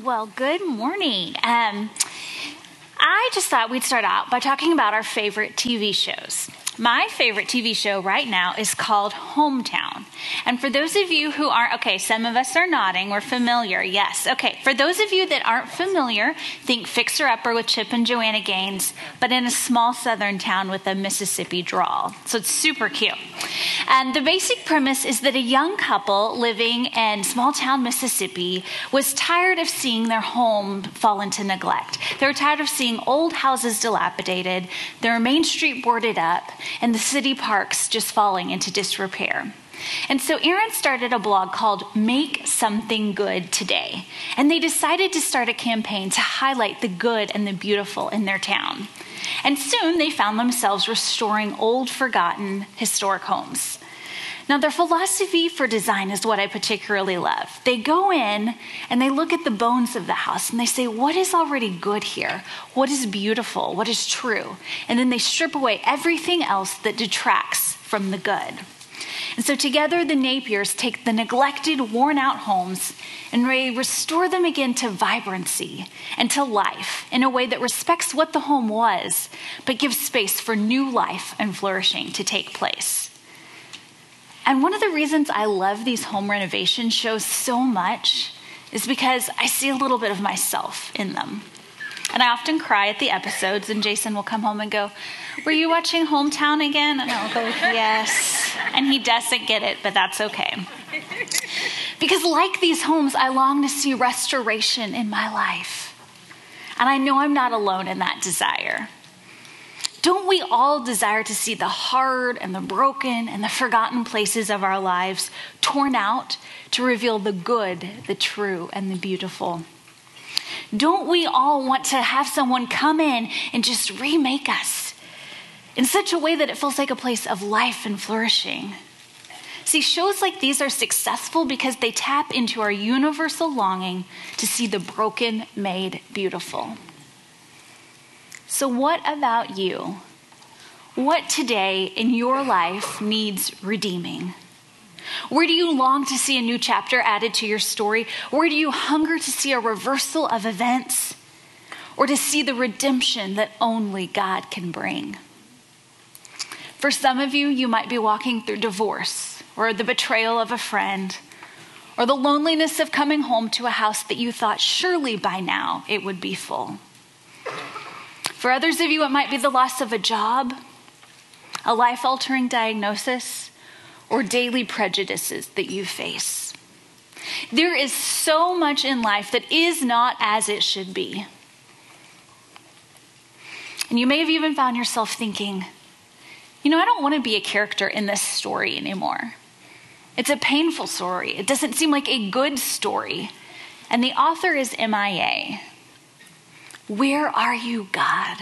Well, good morning. Um, I just thought we'd start out by talking about our favorite TV shows. My favorite TV show right now is called Hometown. And for those of you who aren't, okay, some of us are nodding, we're familiar, yes. Okay, for those of you that aren't familiar, think Fixer Upper with Chip and Joanna Gaines, but in a small southern town with a Mississippi drawl. So it's super cute. And the basic premise is that a young couple living in small town Mississippi was tired of seeing their home fall into neglect. They were tired of seeing old houses dilapidated, their main street boarded up, and the city parks just falling into disrepair. And so Erin started a blog called Make Something Good Today. And they decided to start a campaign to highlight the good and the beautiful in their town. And soon they found themselves restoring old, forgotten, historic homes. Now, their philosophy for design is what I particularly love. They go in and they look at the bones of the house and they say, What is already good here? What is beautiful? What is true? And then they strip away everything else that detracts from the good. And so together, the Napiers take the neglected, worn out homes and they restore them again to vibrancy and to life in a way that respects what the home was, but gives space for new life and flourishing to take place. And one of the reasons I love these home renovation shows so much is because I see a little bit of myself in them. And I often cry at the episodes, and Jason will come home and go, Were you watching Hometown again? And I'll go, Yes. And he doesn't get it, but that's okay. Because, like these homes, I long to see restoration in my life. And I know I'm not alone in that desire. Don't we all desire to see the hard and the broken and the forgotten places of our lives torn out to reveal the good, the true, and the beautiful? Don't we all want to have someone come in and just remake us in such a way that it feels like a place of life and flourishing? See, shows like these are successful because they tap into our universal longing to see the broken made beautiful. So, what about you? What today in your life needs redeeming? Where do you long to see a new chapter added to your story? Where do you hunger to see a reversal of events? Or to see the redemption that only God can bring? For some of you, you might be walking through divorce, or the betrayal of a friend, or the loneliness of coming home to a house that you thought surely by now it would be full. For others of you, it might be the loss of a job, a life altering diagnosis, or daily prejudices that you face. There is so much in life that is not as it should be. And you may have even found yourself thinking, you know, I don't want to be a character in this story anymore. It's a painful story. It doesn't seem like a good story. And the author is MIA. Where are you, God?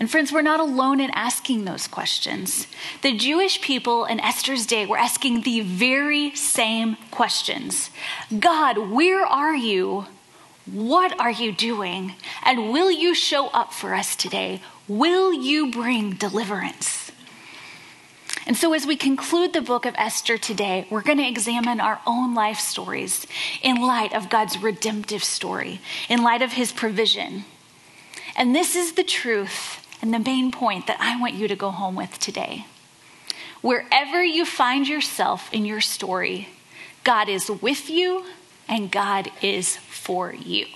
And friends, we're not alone in asking those questions. The Jewish people in Esther's day were asking the very same questions God, where are you? What are you doing? And will you show up for us today? Will you bring deliverance? And so, as we conclude the book of Esther today, we're going to examine our own life stories in light of God's redemptive story, in light of his provision. And this is the truth and the main point that I want you to go home with today. Wherever you find yourself in your story, God is with you and God is for you.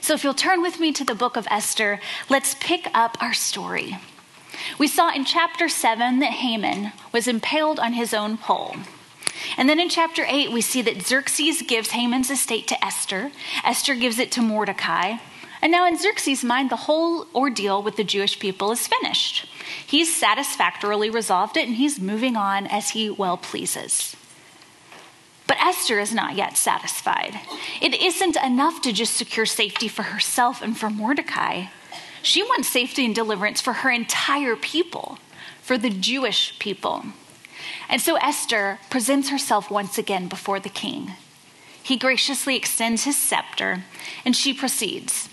So, if you'll turn with me to the book of Esther, let's pick up our story. We saw in chapter 7 that Haman was impaled on his own pole. And then in chapter 8, we see that Xerxes gives Haman's estate to Esther. Esther gives it to Mordecai. And now, in Xerxes' mind, the whole ordeal with the Jewish people is finished. He's satisfactorily resolved it and he's moving on as he well pleases. But Esther is not yet satisfied. It isn't enough to just secure safety for herself and for Mordecai. She wants safety and deliverance for her entire people, for the Jewish people. And so Esther presents herself once again before the king. He graciously extends his scepter, and she proceeds.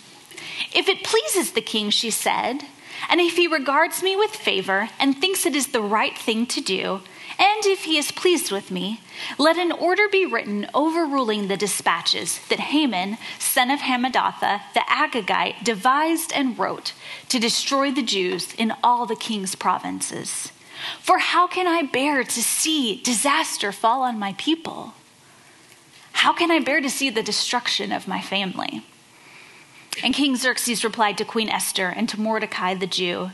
If it pleases the king, she said, and if he regards me with favor and thinks it is the right thing to do, And if he is pleased with me, let an order be written overruling the dispatches that Haman, son of Hammedatha, the Agagite, devised and wrote to destroy the Jews in all the king's provinces. For how can I bear to see disaster fall on my people? How can I bear to see the destruction of my family? And King Xerxes replied to Queen Esther and to Mordecai the Jew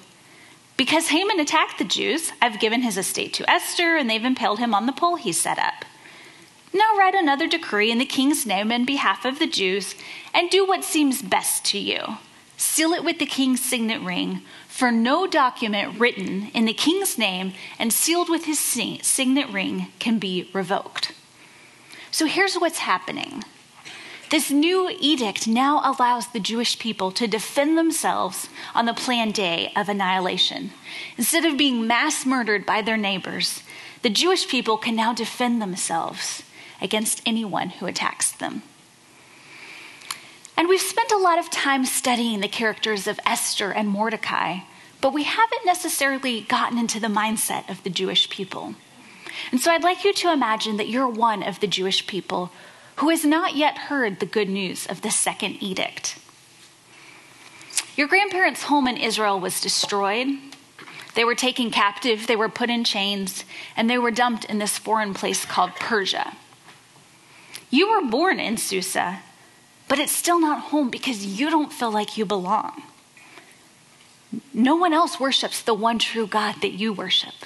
because Haman attacked the Jews, I've given his estate to Esther, and they've impaled him on the pole he set up. Now write another decree in the king's name in behalf of the Jews, and do what seems best to you. Seal it with the king's signet ring, for no document written in the king's name and sealed with his signet ring can be revoked. So here's what's happening this new edict now allows the Jewish people to defend themselves on the planned day of annihilation. Instead of being mass murdered by their neighbors, the Jewish people can now defend themselves against anyone who attacks them. And we've spent a lot of time studying the characters of Esther and Mordecai, but we haven't necessarily gotten into the mindset of the Jewish people. And so I'd like you to imagine that you're one of the Jewish people who has not yet heard the good news of the second edict. Your grandparents' home in Israel was destroyed. They were taken captive, they were put in chains, and they were dumped in this foreign place called Persia. You were born in Susa, but it's still not home because you don't feel like you belong. No one else worships the one true God that you worship.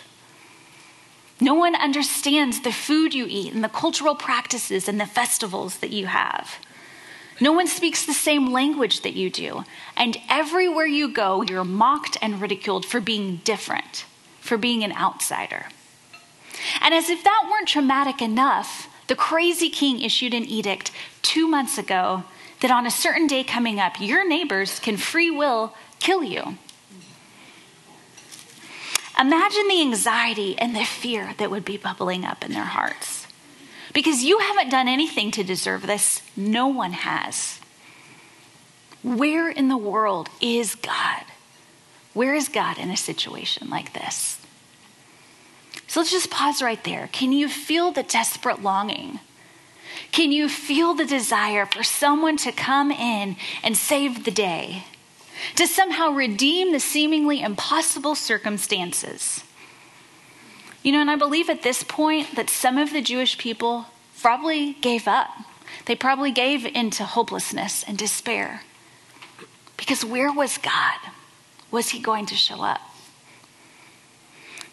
No one understands the food you eat and the cultural practices and the festivals that you have. No one speaks the same language that you do. And everywhere you go, you're mocked and ridiculed for being different, for being an outsider. And as if that weren't traumatic enough, the crazy king issued an edict two months ago that on a certain day coming up, your neighbors can free will kill you. Imagine the anxiety and the fear that would be bubbling up in their hearts. Because you haven't done anything to deserve this, no one has. Where in the world is God? Where is God in a situation like this? So let's just pause right there. Can you feel the desperate longing? Can you feel the desire for someone to come in and save the day? To somehow redeem the seemingly impossible circumstances. You know, and I believe at this point that some of the Jewish people probably gave up. They probably gave into hopelessness and despair. Because where was God? Was he going to show up?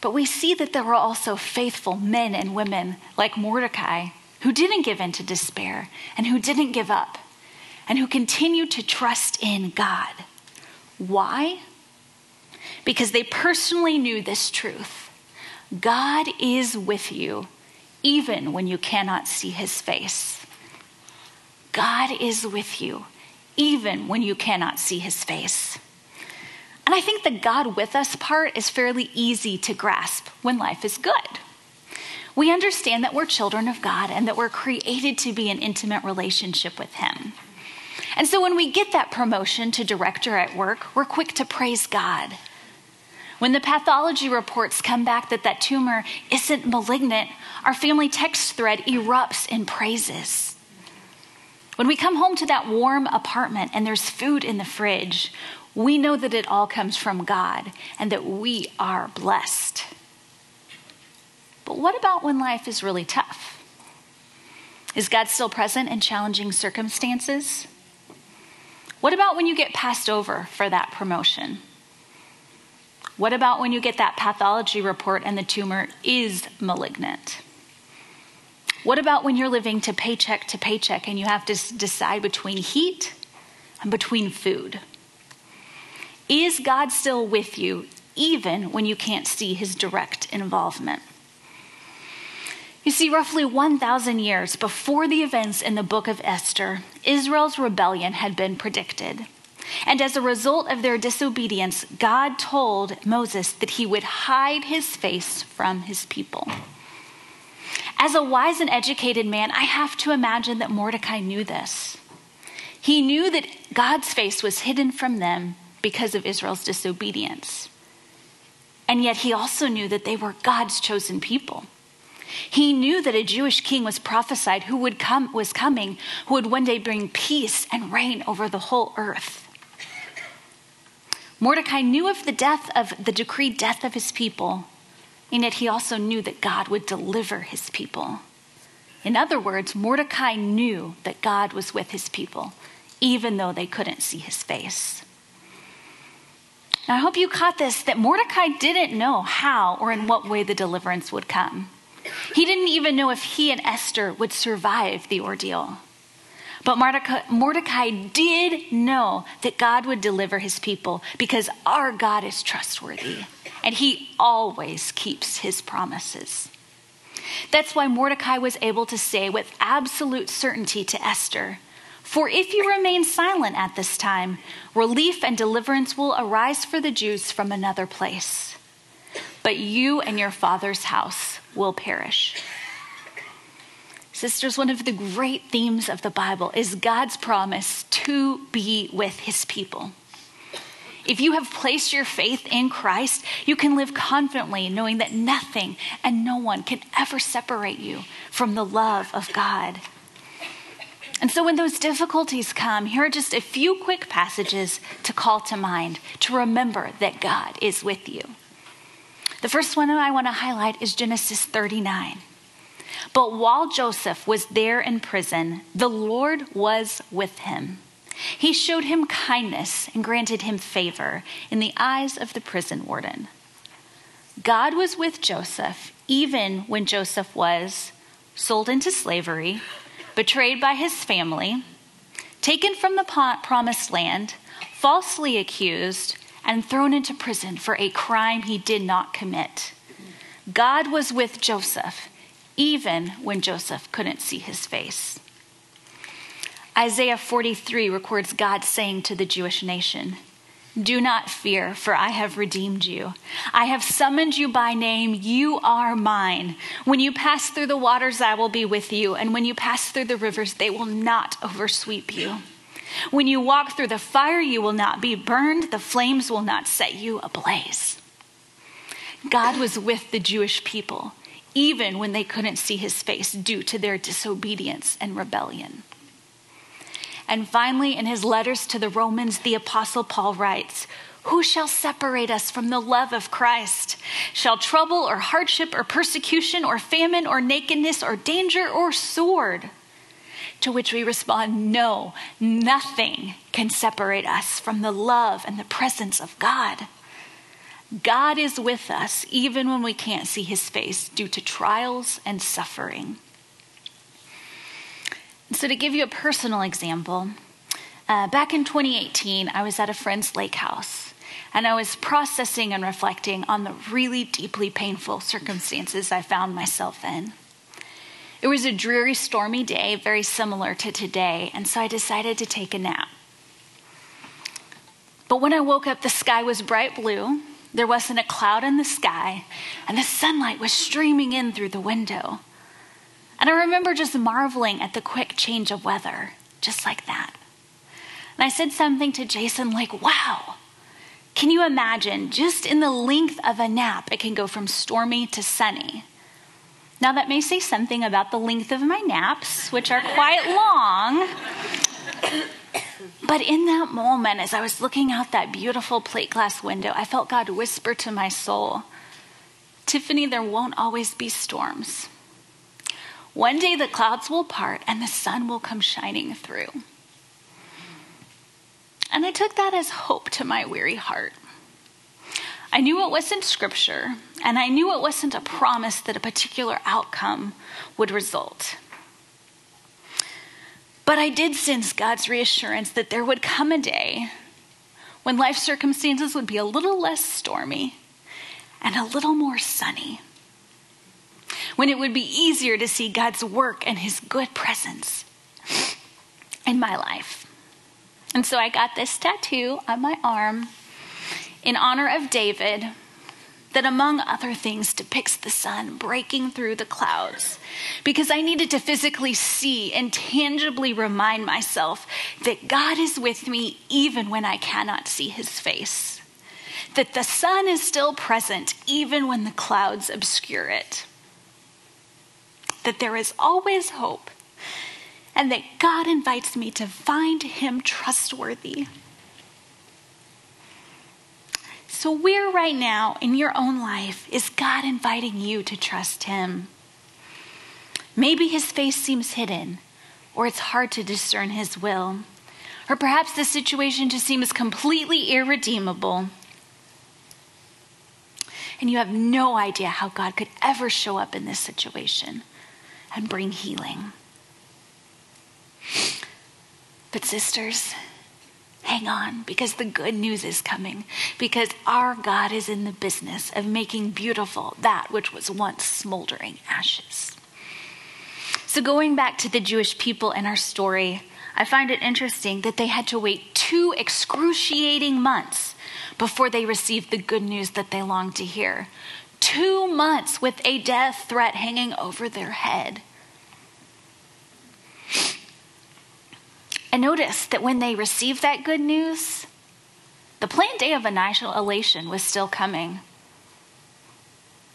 But we see that there were also faithful men and women like Mordecai who didn't give in to despair and who didn't give up and who continued to trust in God. Why? Because they personally knew this truth God is with you, even when you cannot see his face. God is with you, even when you cannot see his face. And I think the God with us part is fairly easy to grasp when life is good. We understand that we're children of God and that we're created to be in intimate relationship with Him. And so when we get that promotion to director at work, we're quick to praise God. When the pathology reports come back that that tumor isn't malignant, our family text thread erupts in praises. When we come home to that warm apartment and there's food in the fridge, we know that it all comes from God and that we are blessed. But what about when life is really tough? Is God still present in challenging circumstances? What about when you get passed over for that promotion? What about when you get that pathology report and the tumor is malignant? What about when you're living to paycheck to paycheck and you have to decide between heat and between food? Is God still with you even when you can't see his direct involvement? You see, roughly 1,000 years before the events in the book of Esther, Israel's rebellion had been predicted. And as a result of their disobedience, God told Moses that he would hide his face from his people. As a wise and educated man, I have to imagine that Mordecai knew this. He knew that God's face was hidden from them because of Israel's disobedience. And yet he also knew that they were God's chosen people He knew that a Jewish king was prophesied who would come, was coming, who would one day bring peace and reign over the whole earth. Mordecai knew of the death of the decreed death of his people, and yet he also knew that God would deliver his people. In other words, Mordecai knew that God was with his people, even though they couldn't see his face. Now, I hope you caught this that Mordecai didn't know how or in what way the deliverance would come. He didn't even know if he and Esther would survive the ordeal. But Mordecai, Mordecai, did know that God would deliver his people because our God is trustworthy and he always keeps his promises. That's why Mordecai was able to say with absolute certainty to Esther For if you remain silent at this time, relief and deliverance will arise for the Jews from another place. But you and your father's house will perish. Sisters, one of the great themes of the Bible is God's promise to be with his people. If you have placed your faith in Christ, you can live confidently knowing that nothing and no one can ever separate you from the love of God. And so, when those difficulties come, here are just a few quick passages to call to mind to remember that God is with you. The first one I want to highlight is Genesis 39. But while Joseph was there in prison, the Lord was with him. He showed him kindness and granted him favor in the eyes of the prison warden. God was with Joseph even when Joseph was sold into slavery, betrayed by his family, taken from the promised land, falsely accused, and thrown into prison for a crime he did not commit. God was with Joseph even when Joseph couldn't see his face. Isaiah 43 records God saying to the Jewish nation, Do not fear, for I have redeemed you. I have summoned you by name. You are mine. When you pass through the waters, I will be with you. And when you pass through the rivers, they will not oversweep you. When you walk through the fire, you will not be burned, the flames will not set you ablaze. God was with the Jewish people, even when they couldn't see his face due to their disobedience and rebellion. And finally, in his letters to the Romans, the Apostle Paul writes, Who shall separate us from the love of Christ? Shall trouble or hardship or persecution or famine or nakedness or danger or sword? To which we respond, No, nothing can separate us from the love and the presence of God. God is with us even when we can't see his face due to trials and suffering. So, to give you a personal example, uh, back in 2018, I was at a friend's lake house and I was processing and reflecting on the really deeply painful circumstances I found myself in. It was a dreary, stormy day, very similar to today, and so I decided to take a nap. But when I woke up, the sky was bright blue, there wasn't a cloud in the sky, and the sunlight was streaming in through the window. And I remember just marveling at the quick change of weather, just like that. And I said something to Jason like, wow, can you imagine just in the length of a nap, it can go from stormy to sunny? Now, that may say something about the length of my naps, which are quite long. But in that moment, as I was looking out that beautiful plate glass window, I felt God whisper to my soul Tiffany, there won't always be storms. One day the clouds will part and the sun will come shining through. And I took that as hope to my weary heart. I knew it wasn't scripture, and I knew it wasn't a promise that a particular outcome would result. But I did sense God's reassurance that there would come a day when life circumstances would be a little less stormy and a little more sunny. When it would be easier to see God's work and his good presence in my life. And so I got this tattoo on my arm in honor of David, that among other things depicts the sun breaking through the clouds because I needed to physically see and tangibly remind myself that God is with me even when I cannot see his face, that the sun is still present even when the clouds obscure it. that there is always hope and that God invites me to find Him trustworthy. So, where right now in your own life is God inviting you to trust Him? Maybe His face seems hidden, or it's hard to discern His will. Or perhaps the situation just seems completely irredeemable. And you have no idea how God could ever show up in this situation and bring healing. But, sisters, hang on because the good news is coming. Because our God is in the business of making beautiful that which was once smoldering ashes. So, going back to the Jewish people in our story, I find it interesting that they had to wait two excruciating months before they received the good news that they longed to hear. Two months with a death threat hanging over their head. And notice that when they received that good news, the planned day of annihilation was still coming.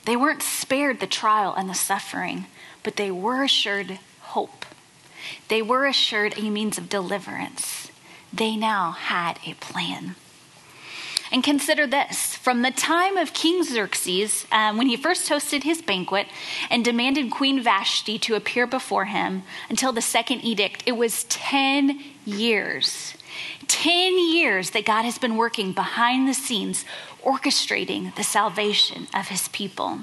They weren't spared the trial and the suffering, but they were assured hope. They were assured a means of deliverance. They now had a plan. And consider this from the time of King Xerxes, um, when he first hosted his banquet and demanded Queen Vashti to appear before him, until the second edict, it was 10 years. 10 years that God has been working behind the scenes, orchestrating the salvation of his people.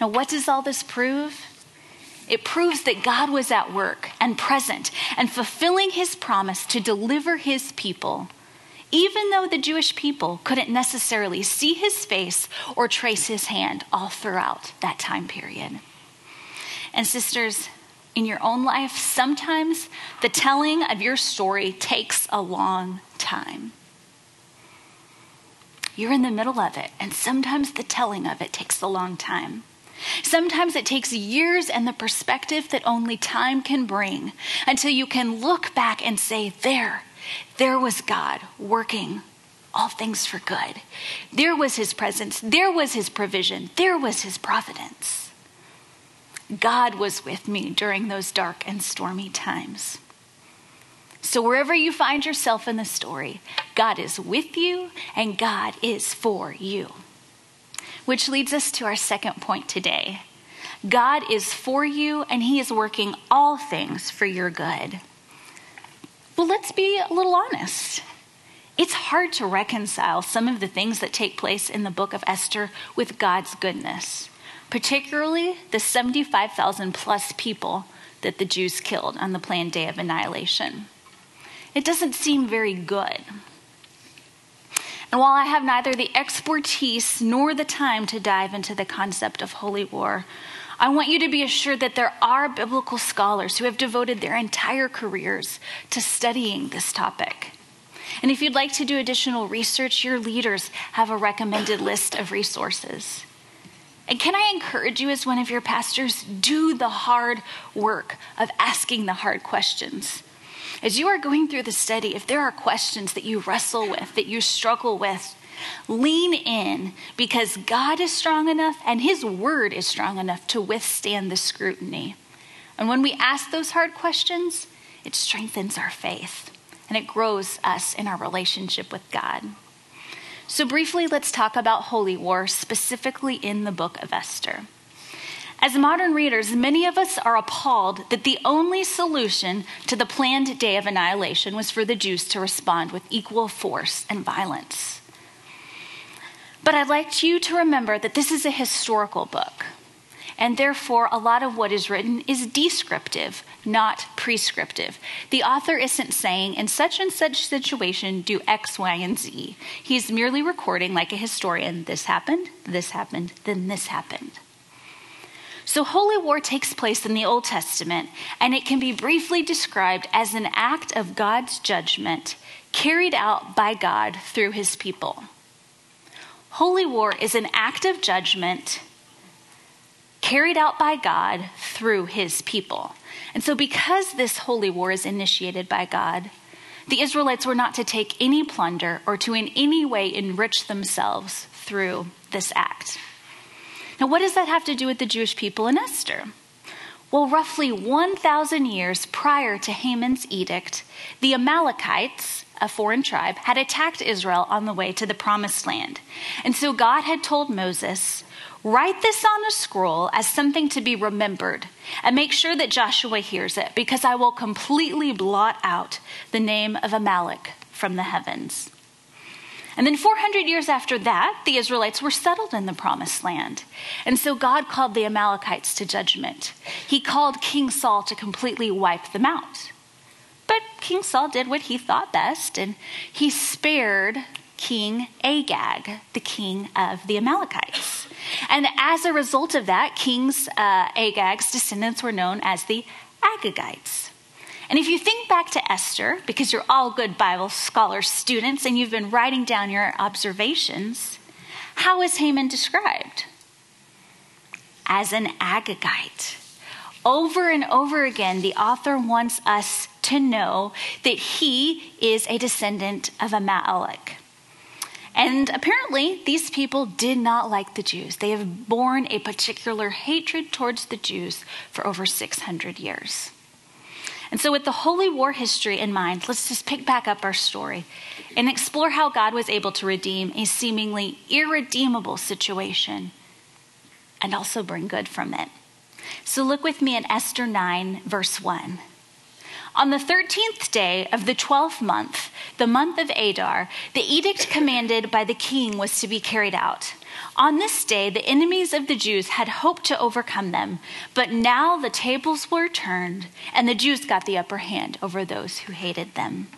Now, what does all this prove? It proves that God was at work and present and fulfilling his promise to deliver his people even though the Jewish people couldn't necessarily see his face or trace his hand all throughout that time period. And, sisters, in your own life, sometimes the telling of your story takes a long time. You're in the middle of it, and sometimes the telling of it takes a long time. Sometimes it takes years and the perspective that only time can bring until you can look back and say, There, there was God working all things for good. There was his presence, there was his provision, there was his providence. God was with me during those dark and stormy times. So, wherever you find yourself in the story, God is with you and God is for you. Which leads us to our second point today God is for you and he is working all things for your good. Well, let's be a little honest. It's hard to reconcile some of the things that take place in the book of Esther with God's goodness, particularly the 75,000 plus people that the Jews killed on the planned day of annihilation. It doesn't seem very good. And while I have neither the expertise nor the time to dive into the concept of holy war, I want you to be assured that there are biblical scholars who have devoted their entire careers to studying this topic. And if you'd like to do additional research, your leaders have a recommended list of resources. And can I encourage you, as one of your pastors, do the hard work of asking the hard questions. As you are going through the study, if there are questions that you wrestle with, that you struggle with, Lean in because God is strong enough and His word is strong enough to withstand the scrutiny. And when we ask those hard questions, it strengthens our faith and it grows us in our relationship with God. So, briefly, let's talk about holy war, specifically in the book of Esther. As modern readers, many of us are appalled that the only solution to the planned day of annihilation was for the Jews to respond with equal force and violence. But I'd like you to remember that this is a historical book, and therefore a lot of what is written is descriptive, not prescriptive. The author isn't saying, in such and such situation, do X, Y, and Z. He's merely recording, like a historian, this happened, this happened, then this happened. So, holy war takes place in the Old Testament, and it can be briefly described as an act of God's judgment carried out by God through his people. Holy war is an act of judgment carried out by God through his people. And so, because this holy war is initiated by God, the Israelites were not to take any plunder or to in any way enrich themselves through this act. Now, what does that have to do with the Jewish people in Esther? Well, roughly 1,000 years prior to Haman's edict, the Amalekites, a foreign tribe, had attacked Israel on the way to the promised land. And so God had told Moses, Write this on a scroll as something to be remembered, and make sure that Joshua hears it, because I will completely blot out the name of Amalek from the heavens. And then 400 years after that, the Israelites were settled in the promised land. And so God called the Amalekites to judgment. He called King Saul to completely wipe them out. But King Saul did what he thought best, and he spared King Agag, the king of the Amalekites. And as a result of that, King's uh, Agag's descendants were known as the Agagites. And if you think back to Esther, because you're all good Bible scholar students and you've been writing down your observations, how is Haman described? As an Agagite. Over and over again, the author wants us to know that he is a descendant of Amalek. And apparently, these people did not like the Jews. They have borne a particular hatred towards the Jews for over 600 years. And so, with the Holy War history in mind, let's just pick back up our story and explore how God was able to redeem a seemingly irredeemable situation and also bring good from it. So, look with me in Esther 9, verse 1. On the 13th day of the 12th month, the month of Adar, the edict commanded by the king was to be carried out. On this day, the enemies of the Jews had hoped to overcome them, but now the tables were turned, and the Jews got the upper hand over those who hated them.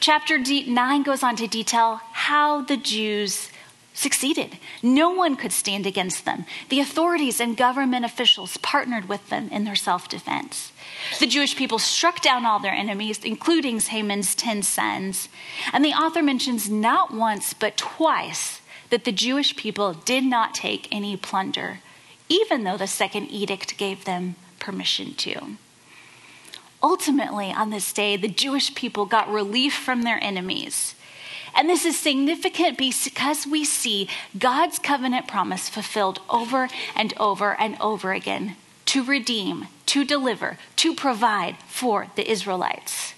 Chapter 9 goes on to detail how the Jews succeeded. No one could stand against them. The authorities and government officials partnered with them in their self defense. The Jewish people struck down all their enemies, including Haman's 10 sons. And the author mentions not once, but twice, that the Jewish people did not take any plunder, even though the second edict gave them permission to. Ultimately, on this day, the Jewish people got relief from their enemies. And this is significant because we see God's covenant promise fulfilled over and over and over again to redeem, to deliver, to provide for the Israelites.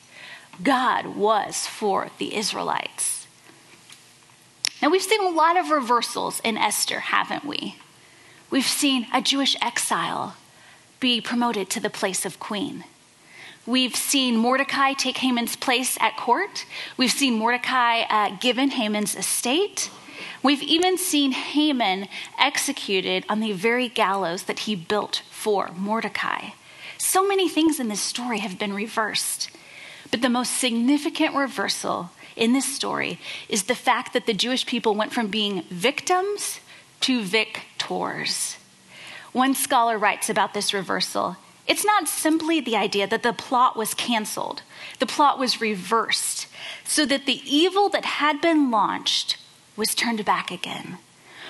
God was for the Israelites. Now, we've seen a lot of reversals in Esther, haven't we? We've seen a Jewish exile be promoted to the place of queen. We've seen Mordecai take Haman's place at court. We've seen Mordecai uh, given Haman's estate. We've even seen Haman executed on the very gallows that he built for Mordecai. So many things in this story have been reversed. But the most significant reversal in this story is the fact that the Jewish people went from being victims to victors. One scholar writes about this reversal it's not simply the idea that the plot was canceled, the plot was reversed, so that the evil that had been launched was turned back again.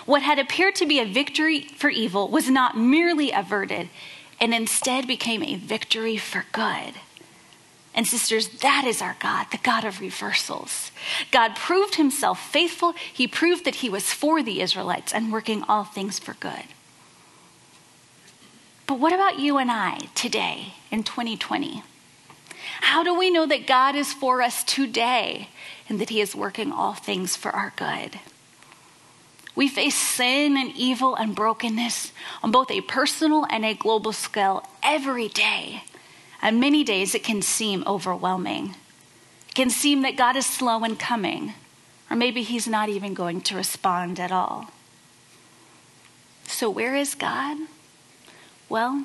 What had appeared to be a victory for evil was not merely averted, and instead became a victory for good. And sisters, that is our God, the God of reversals. God proved himself faithful. He proved that he was for the Israelites and working all things for good. But what about you and I today in 2020? How do we know that God is for us today and that He is working all things for our good? We face sin and evil and brokenness on both a personal and a global scale every day. And many days it can seem overwhelming. It can seem that God is slow in coming, or maybe He's not even going to respond at all. So, where is God? Well,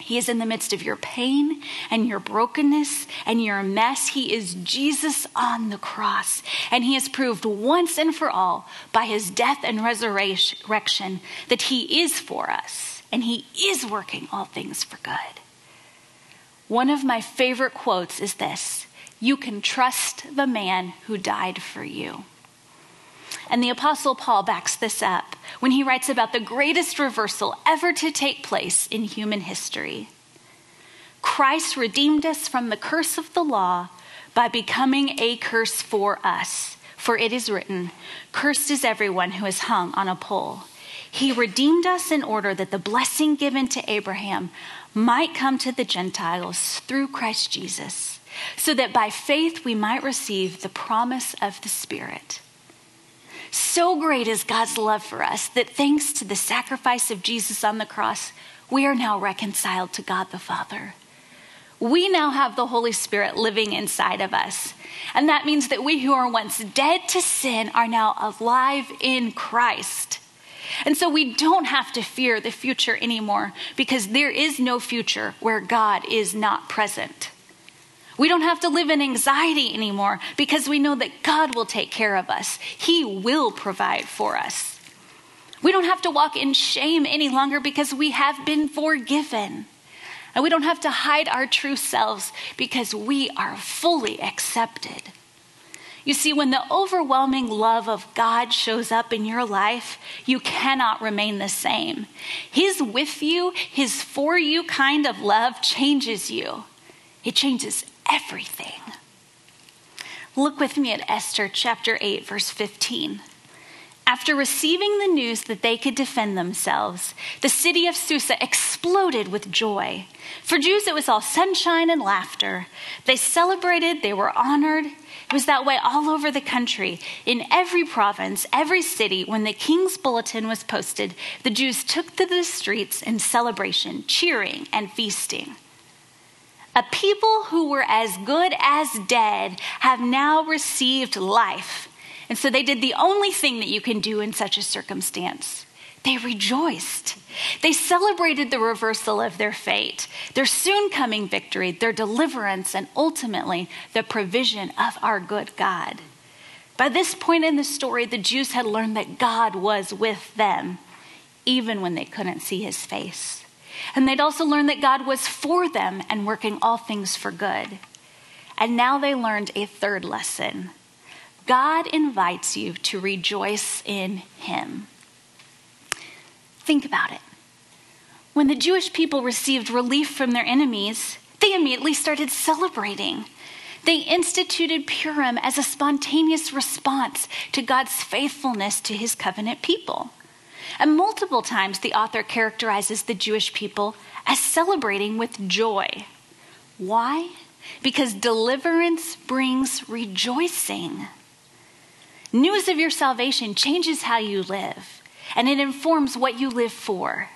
he is in the midst of your pain and your brokenness and your mess. He is Jesus on the cross. And he has proved once and for all by his death and resurrection that he is for us and he is working all things for good. One of my favorite quotes is this You can trust the man who died for you. And the Apostle Paul backs this up when he writes about the greatest reversal ever to take place in human history. Christ redeemed us from the curse of the law by becoming a curse for us. For it is written, Cursed is everyone who is hung on a pole. He redeemed us in order that the blessing given to Abraham might come to the Gentiles through Christ Jesus, so that by faith we might receive the promise of the Spirit. So great is God's love for us that thanks to the sacrifice of Jesus on the cross, we are now reconciled to God the Father. We now have the Holy Spirit living inside of us. And that means that we who are once dead to sin are now alive in Christ. And so we don't have to fear the future anymore because there is no future where God is not present. We don't have to live in anxiety anymore because we know that God will take care of us. He will provide for us. We don't have to walk in shame any longer because we have been forgiven. And we don't have to hide our true selves because we are fully accepted. You see, when the overwhelming love of God shows up in your life, you cannot remain the same. His with you, his for you kind of love changes you, it changes everything. Look with me at Esther chapter 8, verse 15. After receiving the news that they could defend themselves, the city of Susa exploded with joy. For Jews, it was all sunshine and laughter. They celebrated, they were honored, it was that way all over the country. In every province, every city, when the king's bulletin was posted, the Jews took to the streets in celebration, cheering and feasting. A people who were as good as dead have now received life. And so they did the only thing that you can do in such a circumstance they rejoiced. They celebrated the reversal of their fate, their soon coming victory, their deliverance, and ultimately the provision of our good God. By this point in the story, the Jews had learned that God was with them, even when they couldn't see his face. And they'd also learned that God was for them and working all things for good. And now they learned a third lesson God invites you to rejoice in him. Think about it. When the Jewish people received relief from their enemies, they immediately started celebrating. They instituted Purim as a spontaneous response to God's faithfulness to his covenant people. And multiple times the author characterizes the Jewish people as celebrating with joy. Why? Because deliverance brings rejoicing. News of your salvation changes how you live and it informs what you live for.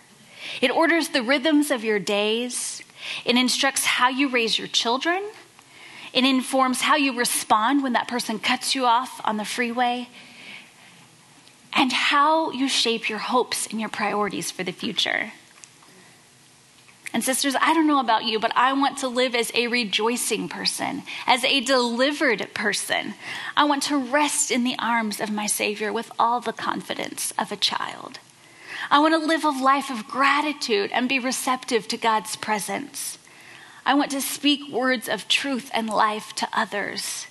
It orders the rhythms of your days, it instructs how you raise your children, it informs how you respond when that person cuts you off on the freeway, and how you shape your hopes and your priorities for the future. And sisters, I don't know about you, but I want to live as a rejoicing person, as a delivered person. I want to rest in the arms of my Savior with all the confidence of a child. I want to live a life of gratitude and be receptive to God's presence. I want to speak words of truth and life to others.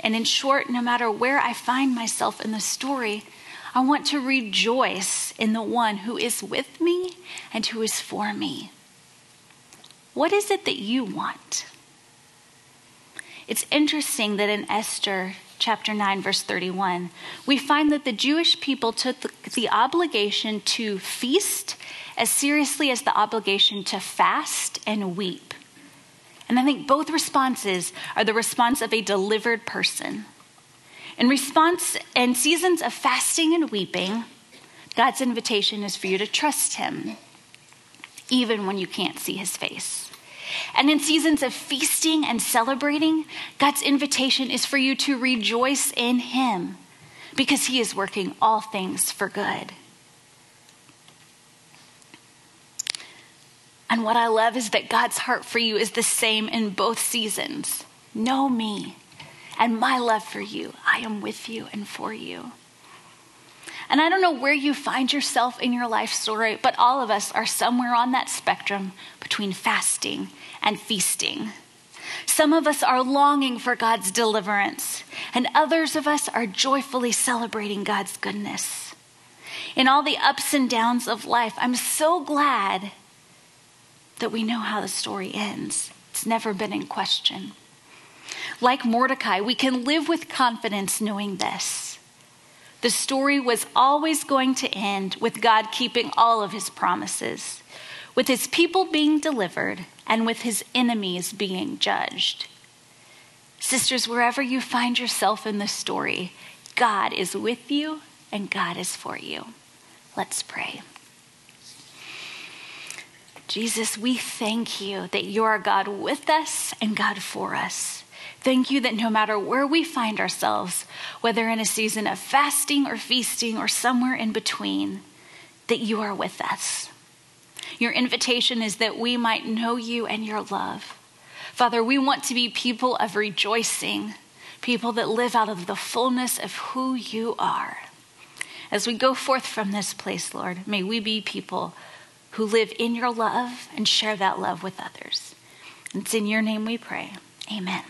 And in short, no matter where I find myself in the story, I want to rejoice in the one who is with me and who is for me. What is it that you want? It's interesting that in Esther chapter 9, verse 31, we find that the Jewish people took the, the, obligation to feast as seriously as the obligation to fast and weep. And I think both responses are the response of a delivered person. In response, in seasons of fasting and weeping, God's invitation is for you to trust Him, even when you can't see His face. And in seasons of feasting and celebrating, God's invitation is for you to rejoice in Him because He is working all things for good. And what I love is that God's heart for you is the same in both seasons. Know me and my love for you. I am with you and for you. And I don't know where you find yourself in your life story, but all of us are somewhere on that spectrum between fasting and feasting. Some of us are longing for God's deliverance, and others of us are joyfully celebrating God's goodness. In all the ups and downs of life, I'm so glad that we know how the story ends. It's never been in question. Like Mordecai, we can live with confidence knowing this. The story was always going to end with God keeping all of his promises with his people being delivered and with his enemies being judged. Sisters, wherever you find yourself in this story, God is with you and God is for you. Let's pray. Jesus, we thank you that you are God with us and God for us. Thank you that no matter where we find ourselves, whether in a season of fasting or feasting or somewhere in between, that you are with us. Your invitation is that we might know you and your love. Father, we want to be people of rejoicing, people that live out of the fullness of who you are. As we go forth from this place, Lord, may we be people who live in your love and share that love with others. It's in your name we pray. Amen.